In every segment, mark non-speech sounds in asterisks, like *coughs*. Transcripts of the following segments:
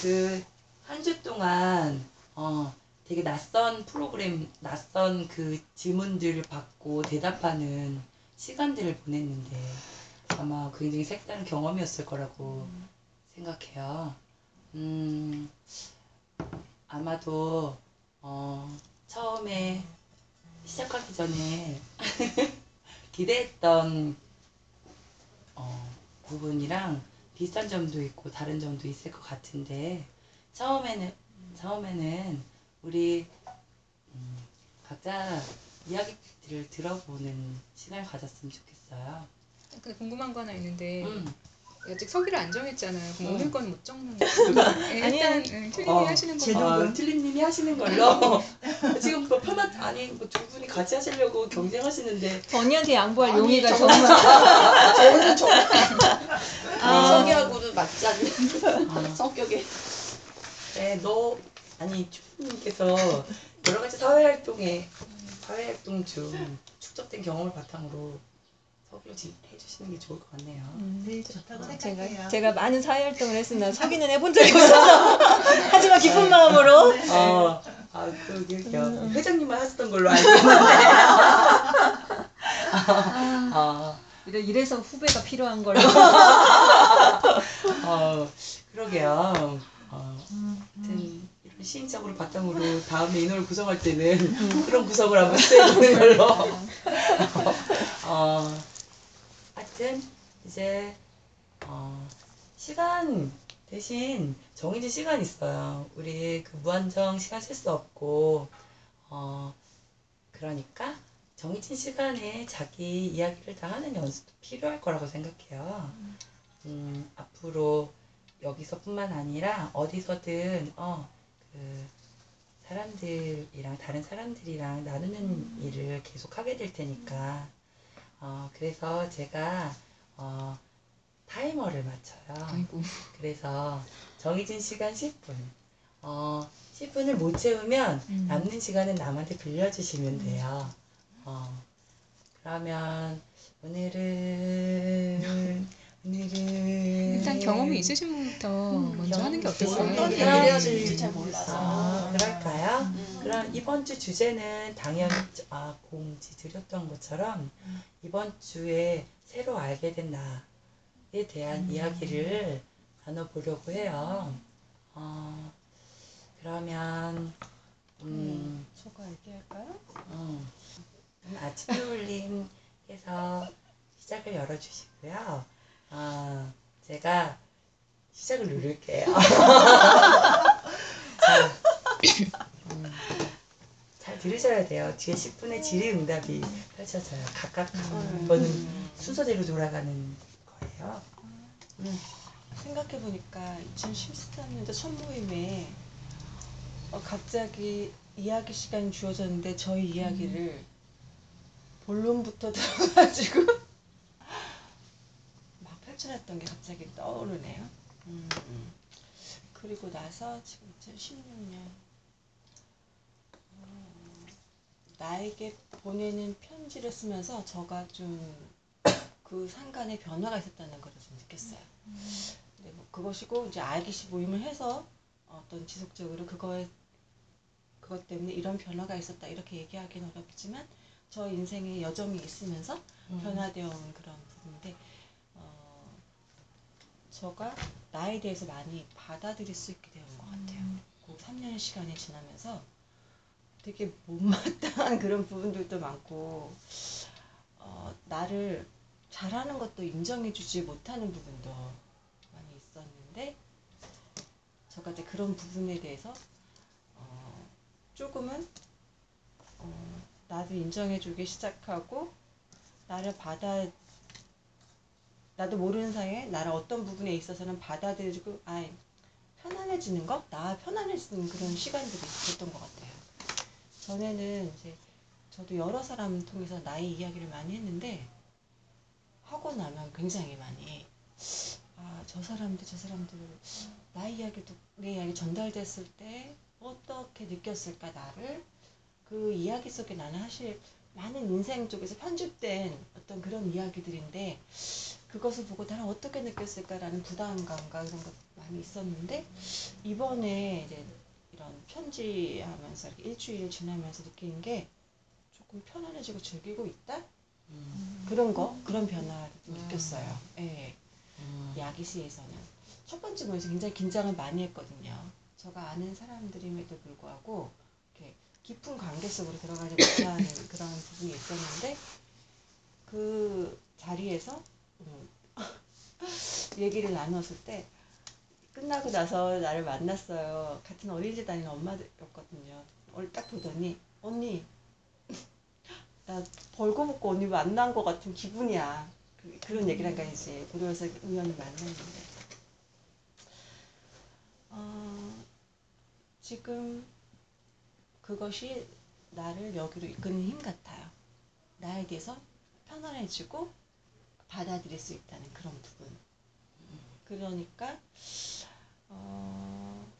그 한 주 동안 어 되게 낯선 프로그램, 낯선 그 질문들을 받고 대답하는 시간들을 보냈는데 아마 굉장히 색다른 경험이었을 거라고 생각해요. 음, 아마도 어, 처음에 시작하기 전에 *laughs* 기대했던 어, 부분이랑 비슷한 점도 있고 다른 점도 있을 것 같은데 처음에는 처음에는 우리 음, 각자 이야기들을 들어보는 시간을 가졌으면 좋겠어요. 근데 궁금한 거 하나 있는데 음, 아직 서기를 안 정했잖아요. 그럼 음. 오늘 건 못 적는 거예요? 네, 일단. 응, 틀림이 어, 하시는 거. 제도- 어, 틀림님이 하시는 걸로 *laughs* 지금 뭐 편한 아니 뭐 두 분이 같이 하시려고 경쟁하시는데 언니한테 양보할 아니, 용의가 정말. 정말 *laughs* 저는 저 *laughs* 아. 성격하고는 맞지 않는 아, 성격에 네, 너 아니 추님께서 여러 가지 사회 활동에 사회 활동 중 축적된 경험을 바탕으로 지- 해주시는 게 좋을 것 같네요. 네 좋다고 제가 생각해요. 제가 많은 사회 활동을 했으나 *laughs* 서기는 해본 적이 없어서 *laughs* 하지만 기쁜 마음으로. 어, 아, 그, 그, 그, 회장님만 하셨던 걸로 알고 있는데. 아, *laughs* 이래- 이래서 후배가 필요한 걸로. 어, 그러게요. 어, 하여튼, 이런 시인적으로 바탕으로 다음에 인원을 구성할 때는 그런 구성을 한번 시도해보는 걸로. 어, 하여튼, 이제, 어, 시간 대신 정해진 시간이 있어요. 우리 그 무한정 시간 쓸 수 없고, 어, 그러니까 정해진 시간에 자기 이야기를 다 하는 연습도 필요할 거라고 생각해요. 음, 앞으로 여기서뿐만 아니라 어디서든, 어, 그, 사람들이랑, 다른 사람들이랑 나누는 일을 계속 하게 될 테니까, 어, 그래서 제가, 어, 타이머를 맞춰요. 아이고. 그래서 정해진 시간 10분. 어, 10분을 못 채우면 음. 남는 시간은 남한테 빌려주시면 돼요. 어, 그러면 오늘은 오늘은 *laughs* 일단 경험이 있으신 분부터 먼저 하는 게 어땠어요? 경험이 어떤 네. 얘기를 해야 될지 잘 몰라서. 아, 그럴까요? 음. 그럼 이번 주 주제는 당연히 아, 공지 드렸던 것처럼 이번 주에 새로 알게 된 나에 대한 이야기를 나눠보려고 해요. 어, 그러면 음, 저가 얘기할까요? 음, 그럼 아침놀림께서 시작을 열어주시고요. 아, 제가 시작을 누를게요. 자, *laughs* 음, 잘 들으셔야 돼요. 뒤에 10분의 질의응답이 펼쳐져요. 각각 음. 이거는 순서대로 돌아가는 거예요. 음, 생각해보니까 2013년도 첫 모임에 어, 갑자기 이야기 시간이 주어졌는데 저희 이야기를 본론부터 *laughs* 들어가지고 막 펼쳐놨던 게 갑자기 떠오르네요. 음, 음. 그리고 나서 지금 2016년 음, 나에게 보내는 편지를 쓰면서 저가 좀 그 상간에 변화가 있었다는 걸좀 느꼈어요. 네, 뭐 그것이고 이제 알기시 모임을 해서 어떤 지속적으로 그거에 그것 때문에 이런 변화가 있었다 이렇게 얘기하기는 어렵지만 저 인생에 여정이 있으면서 음. 변화되어 온 그런 저가 나에 대해서 많이 받아들일 수 있게 되는 것 같아요. 그 3년의 시간이 지나면서 되게 못마땅한 *laughs* 그런 부분들도 많고 어, 나를 잘하는 것도 인정해주지 못하는 부분도 많이 있었는데 저가 이제 그런 부분에 대해서 어, 조금은 어, 나도 인정해주기 시작하고 나를 받아 나도 모르는 사이에 나를 어떤 부분에 있어서는 받아들이고 아 편안해지는 것, 나 편안해지는 그런 시간들이 있었던 것 같아요. 전에는 이제 저도 여러 사람 통해서 나의 이야기를 많이 했는데 하고 나면 굉장히 많이 아 저 사람들 저 사람들 나의 이야기도 내 이야기 전달됐을 때 어떻게 느꼈을까 나를 그 이야기 속에 나는 사실 많은 인생 쪽에서 편집된 어떤 그런 이야기들인데 그것을 보고 나는 어떻게 느꼈을까라는 부담감과 이런 것 많이 있었는데 이번에 이제 이런 편지하면서 이렇게 일주일 지나면서 느끼는 게 조금 편안해지고 즐기고 있다 음. 그런 거 그런 변화를 좀 음. 느꼈어요. 예. 음. 야기시에서는 첫 번째 모에서 굉장히 긴장을 많이 했거든요. 제가 아는 사람들임에도 불구하고 깊은 관계 속으로 들어가지 못하는 *coughs* 그런 부분이 있었는데 그 자리에서 음, *laughs* 얘기를 나눴을 때 끝나고 나서 나를 만났어요. 같은 어린이집 다니는 엄마였거든요. 딱 보더니 언니 나 벌거벗고 언니 만난 것 같은 기분이야. 그- 그런 얘기를 한가 이제 고려에서 우연히 만났는데 어, 지금 그것이 나를 여기로 이끄는 힘 같아요. 나에 대해서 편안해지고 받아들일 수 있다는 그런 부분. 그러니까 어,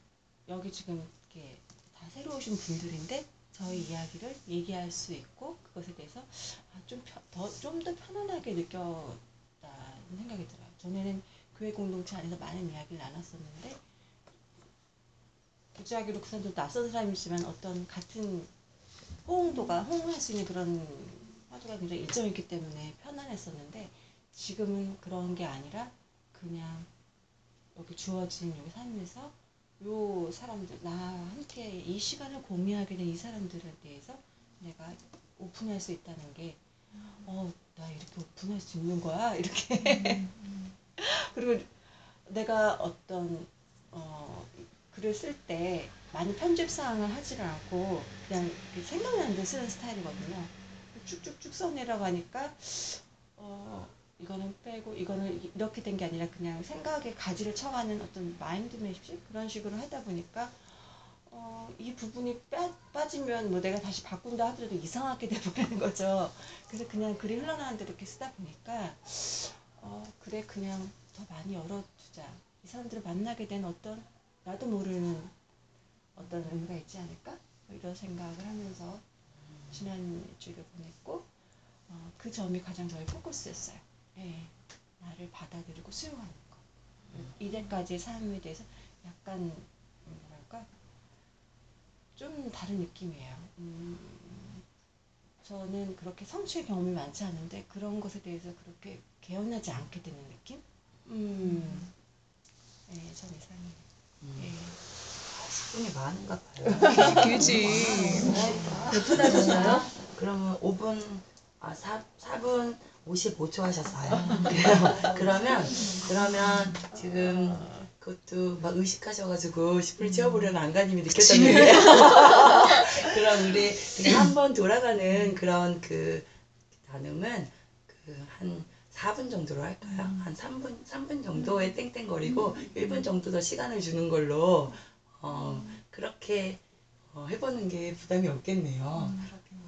여기 지금 이렇게 다 새로 오신 분들인데 저희 이야기를 얘기할 수 있고 그것에 대해서 아, 좀더좀 더 편안하게 느꼈다는 생각이 들어요. 전에는 교회 공동체 안에서 많은 이야기를 나눴었는데 그 사람도 낯선 사람이지만 어떤 같은 호응도가 호응할 수 있는 그런 화두가 굉장히 일정했기 때문에 편안했었는데 지금은 그런 게 아니라 그냥 여기 주어진 요 삶에서 요 사람들 나 함께 이 시간을 공유하게 된 이 사람들에 대해서 내가 오픈할 수 있다는 게 어, 나 이렇게 오픈할 수 있는 거야? *laughs* 이렇게. 그리고 내가 어떤 어, 글을 쓸 때 많이 편집 사항을 하지를 않고 그냥 생각나는 대로 쓰는 스타일이거든요. 쭉쭉쭉 써내라고 하니까 어, 이거는 빼고 이거는 이- 이렇게 된 게 아니라 그냥 생각에 가지를 쳐가는 어떤 마인드맵식 그런 식으로 하다 보니까 어, 이 부분이 빠, 빠지면 뭐 내가 다시 바꾼다 하더라도 이상하게 *laughs* 돼버리는 거죠. 그래서 그냥 글이 흘러나오는 대로 이렇게 쓰다 보니까 어, 그래 그냥 더 많이 열어두자. 이 사람들을 만나게 된 어떤 나도 모르는 어떤 의미가 있지 않을까? 뭐 이런 생각을 하면서 지난 일주일을 보냈고 어, 그 점이 가장 저의 포커스였어요. 예, 나를 받아들이고 수용하는 거. 이제까지의 삶에 대해서 약간 음, 뭐랄까 좀 다른 느낌이에요. 음, 저는 그렇게 성취의 경험이 많지 않은데 그런 것에 대해서 그렇게 개운하지 않게 되는 느낌? 음, 예, 전 이상해요. 음. 예. 분이 많은가 봐요. *laughs* 길지. 몇분 하셨어요? 그러면 5분, 아, 4, 4분 55초 하셨어요. 그러면, 그러면 지금 그것도 막 의식하셔가지고 10분 채워보려는 안간힘이 느껴졌는데. *laughs* 그럼 우리 그냥 *laughs* 한번 돌아가는 그런 그 나눔은 그한 4분 정도로 할까요? 한 3분, 3분 정도에 땡땡거리고 1분 정도 더 시간을 주는 걸로 어, 그렇게 어, 해보는 게 부담이 없겠네요.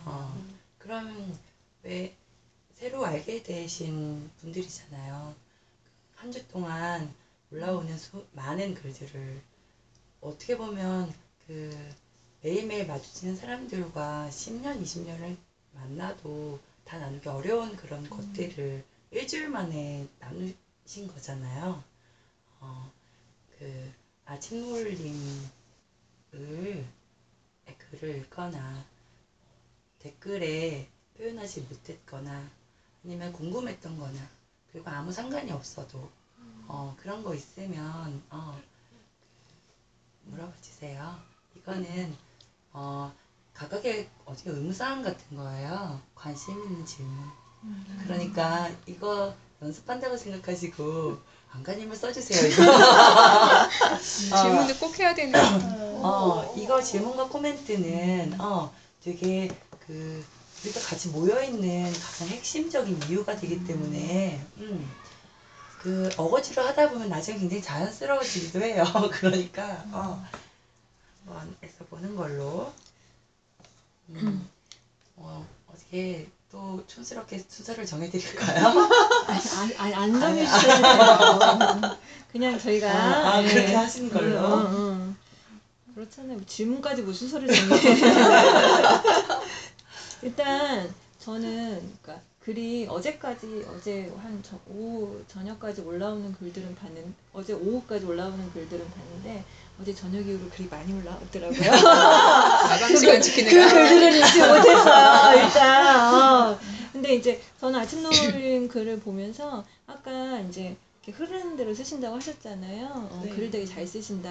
어, 그러면 왜 새로 알게 되신 분들이잖아요. 한 주 동안 올라오는 수, 많은 글들을 어떻게 보면 그 매일매일 마주치는 사람들과 10년, 20년을 만나도 다 나누기 어려운 그런 것들을 일주일 만에 나누신 거잖아요. 어, 그 아침놀림을 글을 읽거나 댓글에 표현하지 못했거나 아니면 궁금했던 거나 그리고 아무 상관이 없어도 어, 그런 거 있으면 어, 물어봐 주세요. 이거는 어, 각각의 어떻게 의무사항 같은 거예요. 관심 있는 질문. 그러니까 이거 연습한다고 생각하시고 안가님을 써주세요. 이거. *laughs* 질문을 꼭 해야 되는. 어, 이거 질문과 코멘트는 어, 되게 그 우리가 같이 모여 있는 가장 핵심적인 이유가 되기 때문에 음, 그 어거지로 하다 보면 나중에 굉장히 자연스러워지기도 해요. *laughs* 그러니까 어, 한번 애써 보는 걸로 음, 어, 어떻게 또 촌스럽게 순서를 정해드릴까요? *laughs* 아니, 아니, 안 정해주셔도 돼요. 그냥 저희가. 아, 아, 예. 그렇게 하시는 걸로. 응, 응, 응. 그렇잖아요. 질문까지 무슨 소리를 정해. 일단, 저는, 그러니까 글이 어제까지 어제 한 저, 오후 저녁까지 올라오는 글들은 봤는 어제 오후까지 올라오는 글들은 봤는데 어제 저녁 이후로 글이 많이 올라오더라고요. 마감 *laughs* 시간 그. 글들은 읽지 못했어요, *laughs* 일단. 어. 근데 이제 저는 아침 노을인 *laughs* 글을 보면서 아까 이제 이렇게 흐르는 대로 쓰신다고 하셨잖아요. 어, 네. 글을 되게 잘 쓰신다.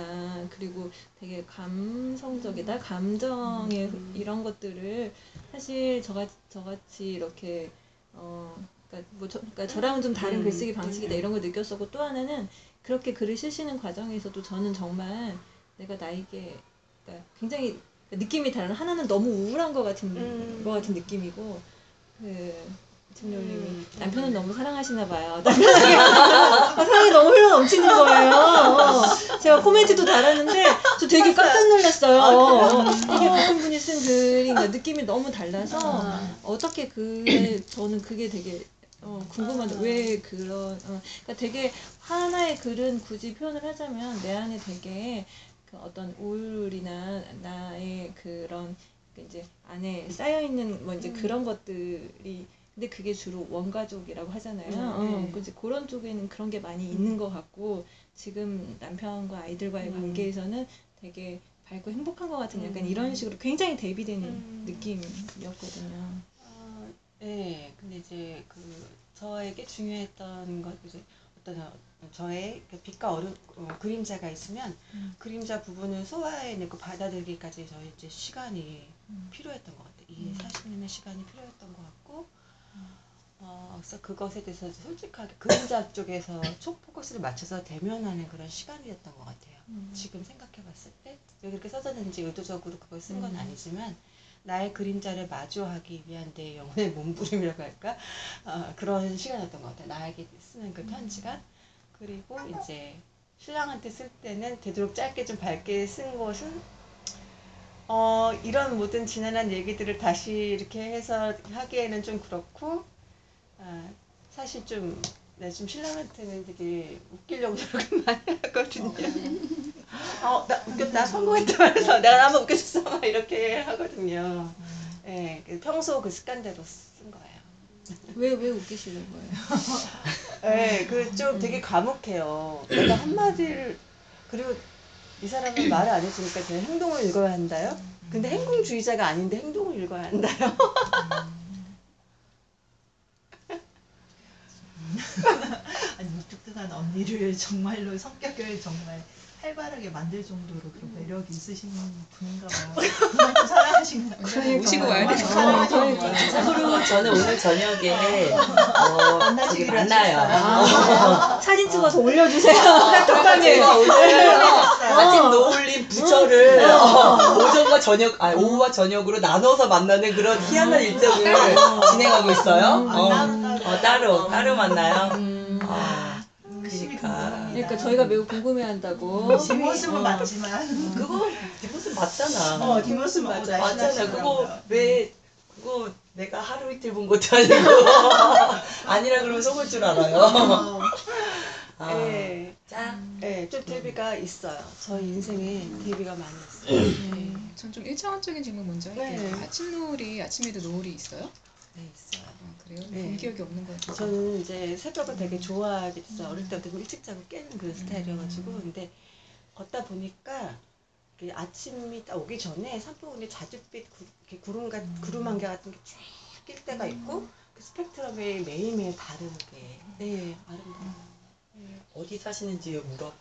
그리고 되게 감성적이다. 감정의 이런 것들을 사실 저같이, 저같이 이렇게 어, 그러니까 뭐 저, 그러니까 저랑은 좀 다른 음, 글쓰기 방식이다 음. 이런 걸 느꼈었고 또 하나는 그렇게 글을 쓰시는 과정에서도 저는 정말 내가 나에게 그러니까 굉장히 느낌이 다른 하나는 너무 우울한 것 같은 음. 것 같은 느낌이고 그 김요님이 음. 남편은 너무 사랑하시나 봐요. *laughs* 남편에게 사랑이 너무 흘러 넘치는 거예요. 어. 제가 코멘트도 달았는데 저 되게 깜짝 놀랐어요. 어. 이게 같은 분이 쓴 글인가 느낌이 너무 달라서 어떻게 그 저는 그게 되게 어, 궁금한데 왜 그런 어, 그러니까 되게 하나의 글은 굳이 표현을 하자면 내 안에 되게 그 어떤 우울이나 나의 그런 그 이제 안에 쌓여 있는 뭐 이제 그런 것들이 근데 그게 주로 원가족이라고 하잖아요. 음, 어, 네. 이제 그런 쪽에는 그런 게 많이 있는 것 같고 지금 남편과 아이들과의 음. 관계에서는 되게 밝고 행복한 것 같은 약간 음. 이런 식으로 굉장히 대비되는 음. 느낌이었거든요. 아, 네, 근데 이제 그 저에게 중요했던 것 이제 어떤 어, 저의 그 빛과 어둠 어, 그림자가 있으면 음. 그림자 부분을 소화해내고 받아들이기까지 저희 이제 시간이 음. 필요했던 것 같아요. 이 음. 40년의 시간이 필요했던 것 같고, 어, 그래서 그것에 대해서 솔직하게 그림자 쪽에서 초 포커스를 맞춰서 대면하는 그런 시간이었던 것 같아요. 음. 지금 생각해봤을 때 왜 그렇게 써졌는지 의도적으로 그걸 쓴건 음. 아니지만 나의 그림자를 마주하기 위한 내 영혼의 몸부림이라고 할까 어, 그런 시간이었던 것 같아요. 나에게 쓰는 그 편지가 그리고 이제 신랑한테 쓸 때는 되도록 짧게 좀 밝게 쓴 것은 어, 이런 모든 지난한 얘기들을 다시 이렇게 해서 하기에는 좀 그렇고 아, 사실 좀 네, 좀 신랑한테는 되게 웃기려고 노력을 *laughs* 많이 하거든요. 어, 나 웃겼다, 성공했다 말해서 내가 한번 웃겨줬어, 막 이렇게 하거든요. 예, 그 평소 그 습관대로 쓴 거예요. 왜, 왜 웃기시는 거예요? 예, 그좀 되게 과묵해요. 내가 한마디를, 그리고 이 사람은 말을 안 해주니까 제가 행동을 읽어야 한다요? 근데 행동주의자가 아닌데 행동을 읽어야 한다요? 무뚝뚝한 언니를 *laughs* 정말로 성격을 정말 활발하게 만들 정도로 그런 매력이 있으신 분인가 봐요. 그만큼 사랑하시는 그러니까. 모시고 와야 되는 어, 거 그러니까. 참고로 저는 오늘 저녁에 어, 저기 만나시기로 만나요. 아, 사진 찍어서 올려주세요. 제가 오늘 아직 노을린 부처를 어, 오전과 저녁, 아 오후와 저녁으로 나눠서 만나는 그런 희한한 일정을 진행하고 있어요. 어, 어, 따로 따로 만나요. 음. 아, 그러니까. 궁금합니다. 그러니까 저희가 매우 궁금해한다고. 뒷모습은 어. 맞지만 그거 뒷모습 맞잖아. 어 뒷모습 맞아 맞잖아. 그거 왜 그거 내가 하루 이틀 본 것도 아니고 *laughs* 아니라 그러면 속을 줄 알아요. 어, *laughs* 아, 예, 짠. 예, 좀 대비가 있어요. 저희 인생에 대비가 많이 있어요. 네, 전좀 1차원적인 질문 먼저 할게요. 네. 아침 노을이 아침에도 노을이 있어요? 네, 있어요. 아, 그래요? 네. 본 기억이 없는 것 같아요. 저는 이제 새벽을 되게 좋아하게 됐어요. 어릴 때부터 일찍 자고 깨는 그 스타일이어가지고. 근데 걷다 보니까 그 아침이 딱 오기 전에 산부인의 자줏빛 구, 이렇게 구름 같, 구름 안개 같은 게 쫙 낄 때가 있고 그 스펙트럼이 매일매일 다르게. 네, 아름다워요. 네. 어디 사시는지 물어.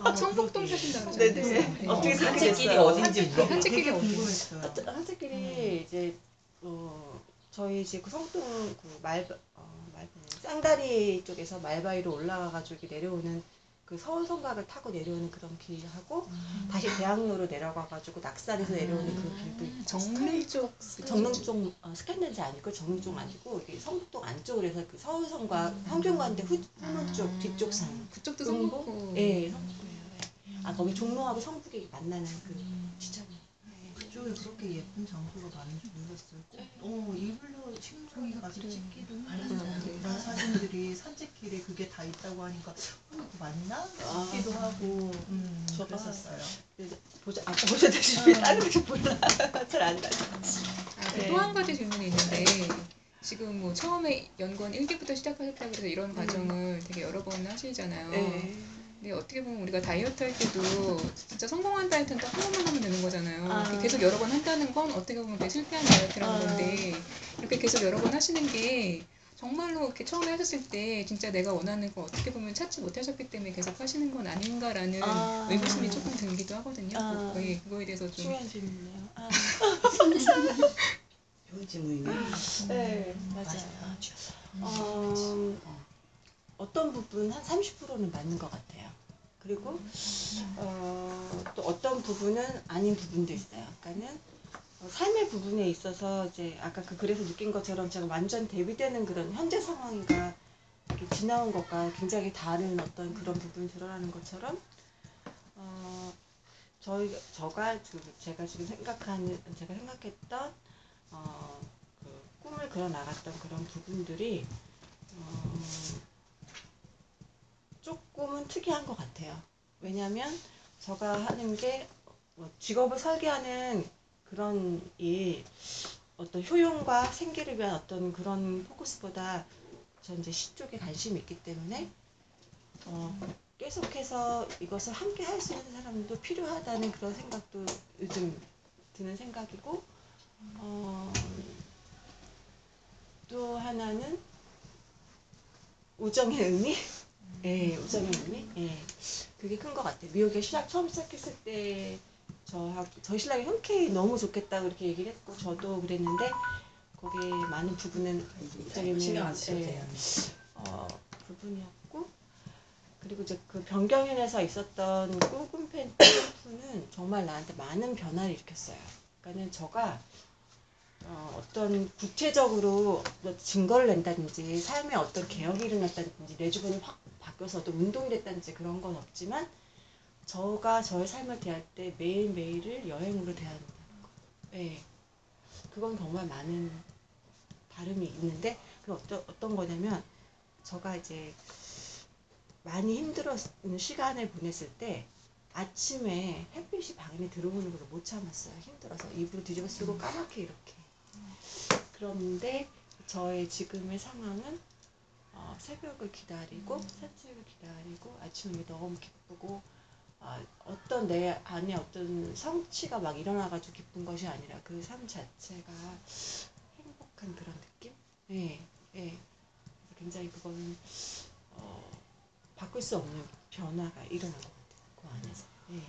아, 청북동. 사신다고 네네. 어떻게 어, 그렇게 산책길이? 어딘지 물어. 산책길이? 궁금했어요. 한책길이 이제 어 저희 집그 성동 그 말, 어, 말 쌍다리 쪽에서 말바위로 올라가가지고 이렇게 내려오는 그 서울 성곽을 타고 내려오는 그런 길하고 다시 대학로로 내려가가지고 낙산에서 내려오는 그 길도 있고 정릉 쪽 정릉 쪽. 어, 스캔든지 아니고 정릉 쪽 아니고 이게 성북동 안쪽으로 해서 그 서울 성곽 성균관대 후, 후문 쪽 뒤쪽 산. 그쪽도? 성북구. 예 성북이에요. 예. 아 거기 종로하고 성북이 만나는 그 지점 이. 그쪽에 그렇게 예쁜 장소가 많은 줄 몰랐어요. 꼭, 어, 일부러 친구가 가서 찍기도 했는데 이런 사진들이 산책길에 그게 다 있다고 하니까 어, 이거 맞나? 싶기도 하고 음, 저가- 그랬었어요. 그래서 보자 아까 보셨다시피 다른 곳이 몰라 잘안 나죠. 아, 네. 또 한 가지 질문이 있는데 지금 뭐 처음에 연구원 1기부터 시작하셨다고 해서 이런 과정을 되게 여러 번 하시잖아요. 네. 근데 어떻게 보면 우리가 다이어트 할 때도 진짜 성공한 다이어트는 딱 한 번만 하면 되는 거잖아요. 아. 계속 여러 번 한다는 건 어떻게 보면 그게 실패한 다이어트라는 아. 건데 이렇게 계속 여러 번 하시는 게 정말로 이렇게 처음에 하셨을 때 진짜 내가 원하는 거 어떻게 보면 찾지 못하셨기 때문에 계속 하시는 건 아닌가라는 아. 의구심이 조금 들기도 하거든요. 아. 그거에, 그거에 대해서 좀 중요한 질문이네요. 아, *laughs* 좋은 질문이네. 네, 맞아요. 아, 쥐었어. 어, 어떤 부분 한 30%는 맞는 것 같아요. 그리고 어, 또 어떤 부분은 아닌 부분도 있어요. 그러니까는 어, 삶의 부분에 있어서 이제 아까 그 글에서 느낀 것처럼 제가 완전 대비되는 그런 현재 상황과 이렇게 지나온 것과 굉장히 다른 어떤 그런 부분이 드러나는 것처럼 어, 저희 저가 그 제가 지금 생각하는 제가 생각했던 어, 그 꿈을 그려 나갔던 그런 부분들이 어, 조금은 특이한 것 같아요. 왜냐하면 제가 하는 게뭐 직업을 설계하는 그런 일, 어떤 효용과 생기를 위한 어떤 그런 포커스보다 전 이제 시 쪽에 관심이 있기 때문에 어, 계속해서 이것을 함께 할 수 있는 사람도 필요하다는 그런 생각도 요즘 드는 생각이고 어, 또 하나는 우정의 의미? 예, 우정의 의미? 예. 그게 큰 것 같아요. 미역의 시작, 처음 시작했을 때, 저, 저희 신랑이 흔쾌히 너무 좋겠다고 이렇게 얘기를 했고, 저도 그랬는데, 거기에 많은 부분은 우정의 신경 안 쓰셔도 예, 돼요. 어, 부분이었고, 그리고 이제 그 변경현에서 있었던 꿈꿈팬 는 정말 나한테 많은 변화를 일으켰어요. 그러니까는 저가 어, 어떤 구체적으로 뭐 증거를 낸다든지 삶에 어떤 개혁이 일어났다든지 내 주변이 확 바뀌어서 어떤 운동이 됐다든지 그런 건 없지만 저가 저의 삶을 대할 때 매일매일을 여행으로 대한다는 거. 예. 그건 정말 많은 다름이 있는데 그 어떤 어떤 거냐면 저가 이제 많이 힘들었는 시간을 보냈을 때 아침에 햇빛이 방에 들어오는 걸 못 참았어요. 힘들어서 이불을 뒤집어 쓰고 까맣게 이렇게. 그런데 저의 지금의 상황은 어, 새벽을 기다리고 산책을 기다리고 아침에 너무 기쁘고 아, 어떤 내 안에 어떤 성취가 막 일어나가지고 기쁜 것이 아니라 그 삶 자체가 행복한 그런 느낌? 예, 예. 굉장히 그거는 어, 바꿀 수 없는 변화가 일어난 것 같아요. 그 안에서. 예.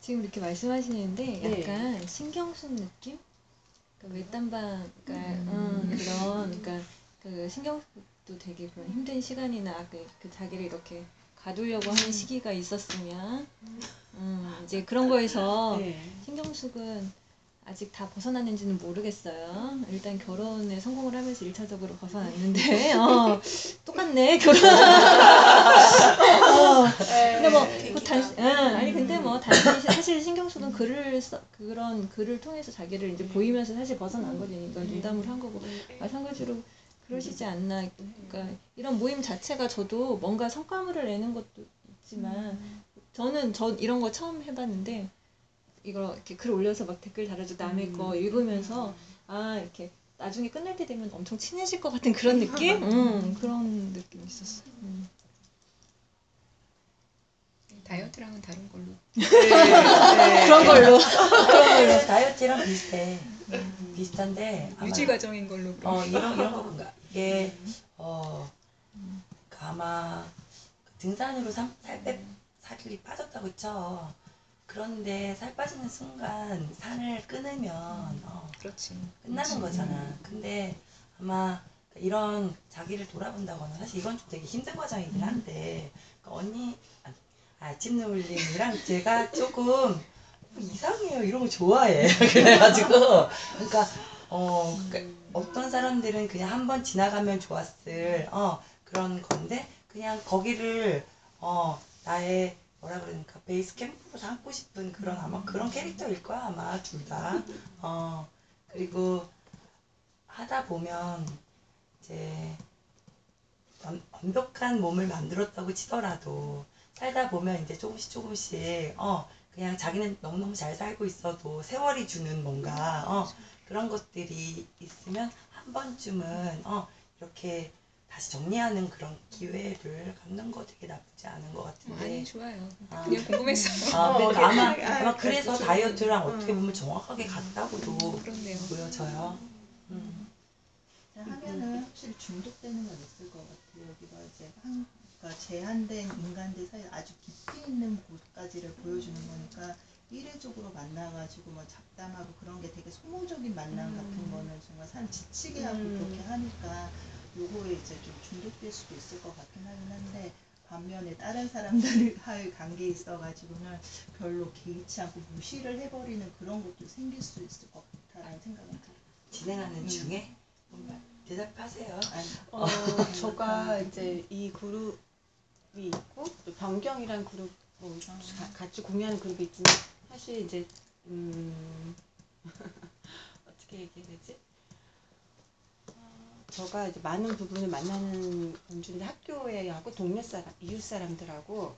지금 이렇게 말씀하시는데 네. 약간 신경 쓴 느낌? 그러니까 외딴방, 그러니까 음. 음, 그런, 그러니까 그 신경도 되게 그런 힘든 시간이나 그, 그 자기를 이렇게 가두려고 하는 시기가 있었으면, 음, 이제 그런 거에서 네. 신경숙은 아직 다 벗어났는지는 모르겠어요. 일단 결혼에 성공을 하면서 1차적으로 벗어났는데, 어, 똑같네, 결혼. 어, 근데 뭐, 그 단, 응, 아니, 근데 뭐, 단순히 사실 신경숙은 글을, 써, 그런 글을 통해서 자기를 이제 보이면서 사실 벗어난 거니까 농담을 한 거고, 마찬가지로 그러시지 않나. 그러니까 이런 모임 자체가 저도 뭔가 성과물을 내는 것도 있지만, 저는 저 이런 거 처음 해봤는데, 이거 이렇게 글 올려서 막 댓글 달아주고 남의 거 읽으면서 아 이렇게 나중에 끝날 때 되면 엄청 친해질 것 같은 그런 느낌? 음, 그런 느낌이 있었어. 음. 다이어트랑은 다른 걸로. *laughs* 그런 걸로. *laughs* 그런 다이어트랑 비슷해. 비슷한데 아마 유지 과정인 걸로. 어 이런 이런 거군가. 이게 어그 아마 등산으로 살빼 살이 빠졌다고 쳐. 그런데 살 빠지는 순간 산을 끊으면 어, 그렇지. 끝나는 거잖아. 근데 아마 이런 자기를 돌아본다거나 사실 이건 좀 되게 힘든 과정이긴 한데 그 언니 아, 아침 누울님이랑 제가 조금 이상해요. 이런 거 좋아해. *laughs* 그래가지고 그러니까 어 그러니까 어떤 사람들은 그냥 한 번 지나가면 좋았을 어 그런 건데 그냥 거기를 어 나의 뭐라 그러니까 베이스 캠프로 삼고 싶은 그런 아마 그런 캐릭터일 거야 아마 둘 다. 어 그리고 하다 보면 이제 완- 완벽한 몸을 만들었다고 치더라도 살다 보면 이제 조금씩 조금씩 어 그냥 자기는 너무너무 잘 살고 있어도 세월이 주는 뭔가 어, 그런 것들이 있으면 한 번쯤은 어, 이렇게 다시 정리하는 그런 기회를 갖는 거 되게 나쁘지 않은 것 어, 같은데. 아니 좋아요. 아. 그냥 궁금했어요. 아, 어, 아마, 괜찮아요. 아마 그래서 그래서 다이어트랑 좀, 어떻게 음. 보면 정확하게 같다고도 그렇네요. 보여져요. 음. 하면은 확실히 중독되는 건 있을 것 같아요. 여기가 이제 한, 그러니까 제한된 인간들 사이 아주 깊이 있는 곳까지를 보여주는 거니까 이례적으로 만나가지고 뭐 잡담하고 그런 게 되게 소모적인 만남 음. 같은 거는 정말 사람 지치게 하고 음. 그렇게 하니까 요거에 이제 좀 중독될 수도 있을 것 같긴 하긴 한데 반면에 다른 사람들과의 *laughs* 관계에 있어가지고는 별로 개의치 않고 무시를 해버리는 그런 것도 생길 수 있을 것 같다라는 생각은 들어요. 진행하는 음. 중에 정말 대답하세요. 아니, 어, 저가 이제 이 그룹이 있고 또 변경이란 그룹 뭐 가- 같이 공유하는 그룹이 있지만 사실 이제 음 *laughs* 어떻게 얘기해야 되지? 어, 저가 이제 많은 부분을 만나는 분 중에 학교에 하고 동네 사람, 이웃 사람들하고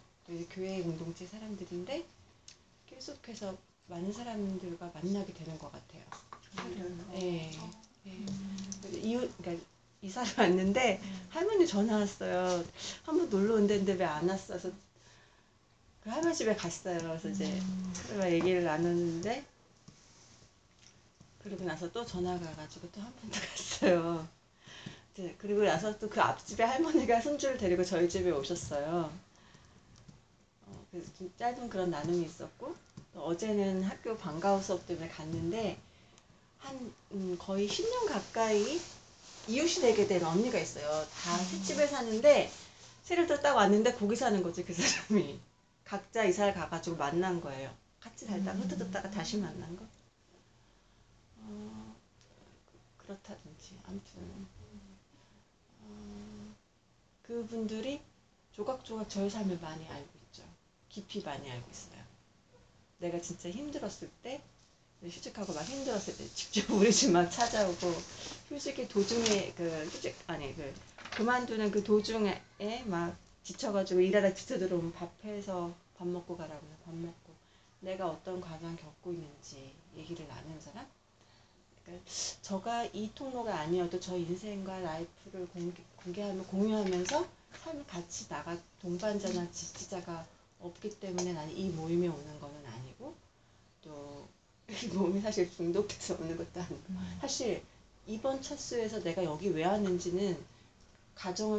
교회 공동체 사람들인데 계속해서 많은 사람들과 만나게 되는 것 같아요. 예. 예. 이웃 그러니까 이사를 왔는데 할머니 전화 왔어요. 한번 놀러 온다는데 왜 안 왔어? 그래서 그 할머니 집에 갔어요. 그래서 이제 막 얘기를 나눴는데 그리고 나서 또 전화가 가지고 또 한 번 더 갔어요. 이제 그리고 나서 또 그 앞집에 할머니가 손주를 데리고 저희 집에 오셨어요. 어, 그래서 좀 짧은 그런 나눔이 있었고 또 어제는 학교 방과후 수업 때문에 갔는데 한 음, 거의 10년 가까이 이웃이 되게 된 언니가 있어요. 다 새집에 사는데 새를 들어 딱 왔는데 거기 사는 거지 그 사람이. 각자 이사를 가가지고 만난 거예요. 같이 살다가 흩어졌다가 다시 만난 거. 어, 그렇다든지 아무튼 어, 그분들이 조각조각 저의 삶을 많이 알고 있죠. 깊이 많이 알고 있어요. 내가 진짜 힘들었을 때 휴직하고 막 힘들었을 때 직접 우리 집 막 찾아오고 휴직의 도중에 그 휴직 아니 그 그만두는 그 도중에 막 지쳐가지고 일하다 지쳐 들어오면 밥 해서 밥 먹고 가라고 해서 밥 먹고 내가 어떤 과정 겪고 있는지 얘기를 나누는 사람 그러니까 저가 이 통로가 아니어도 저 인생과 라이프를 공개, 공개하면 공유하면서 삶을 같이 나가 동반자나 지지자가 없기 때문에 나는 이 모임에 오는 거는 아니고 또 이 모임이 사실 중독돼서 오는 것도 아니고 사실 이번 첫 수에서 내가 여기 왜 왔는지는 가정을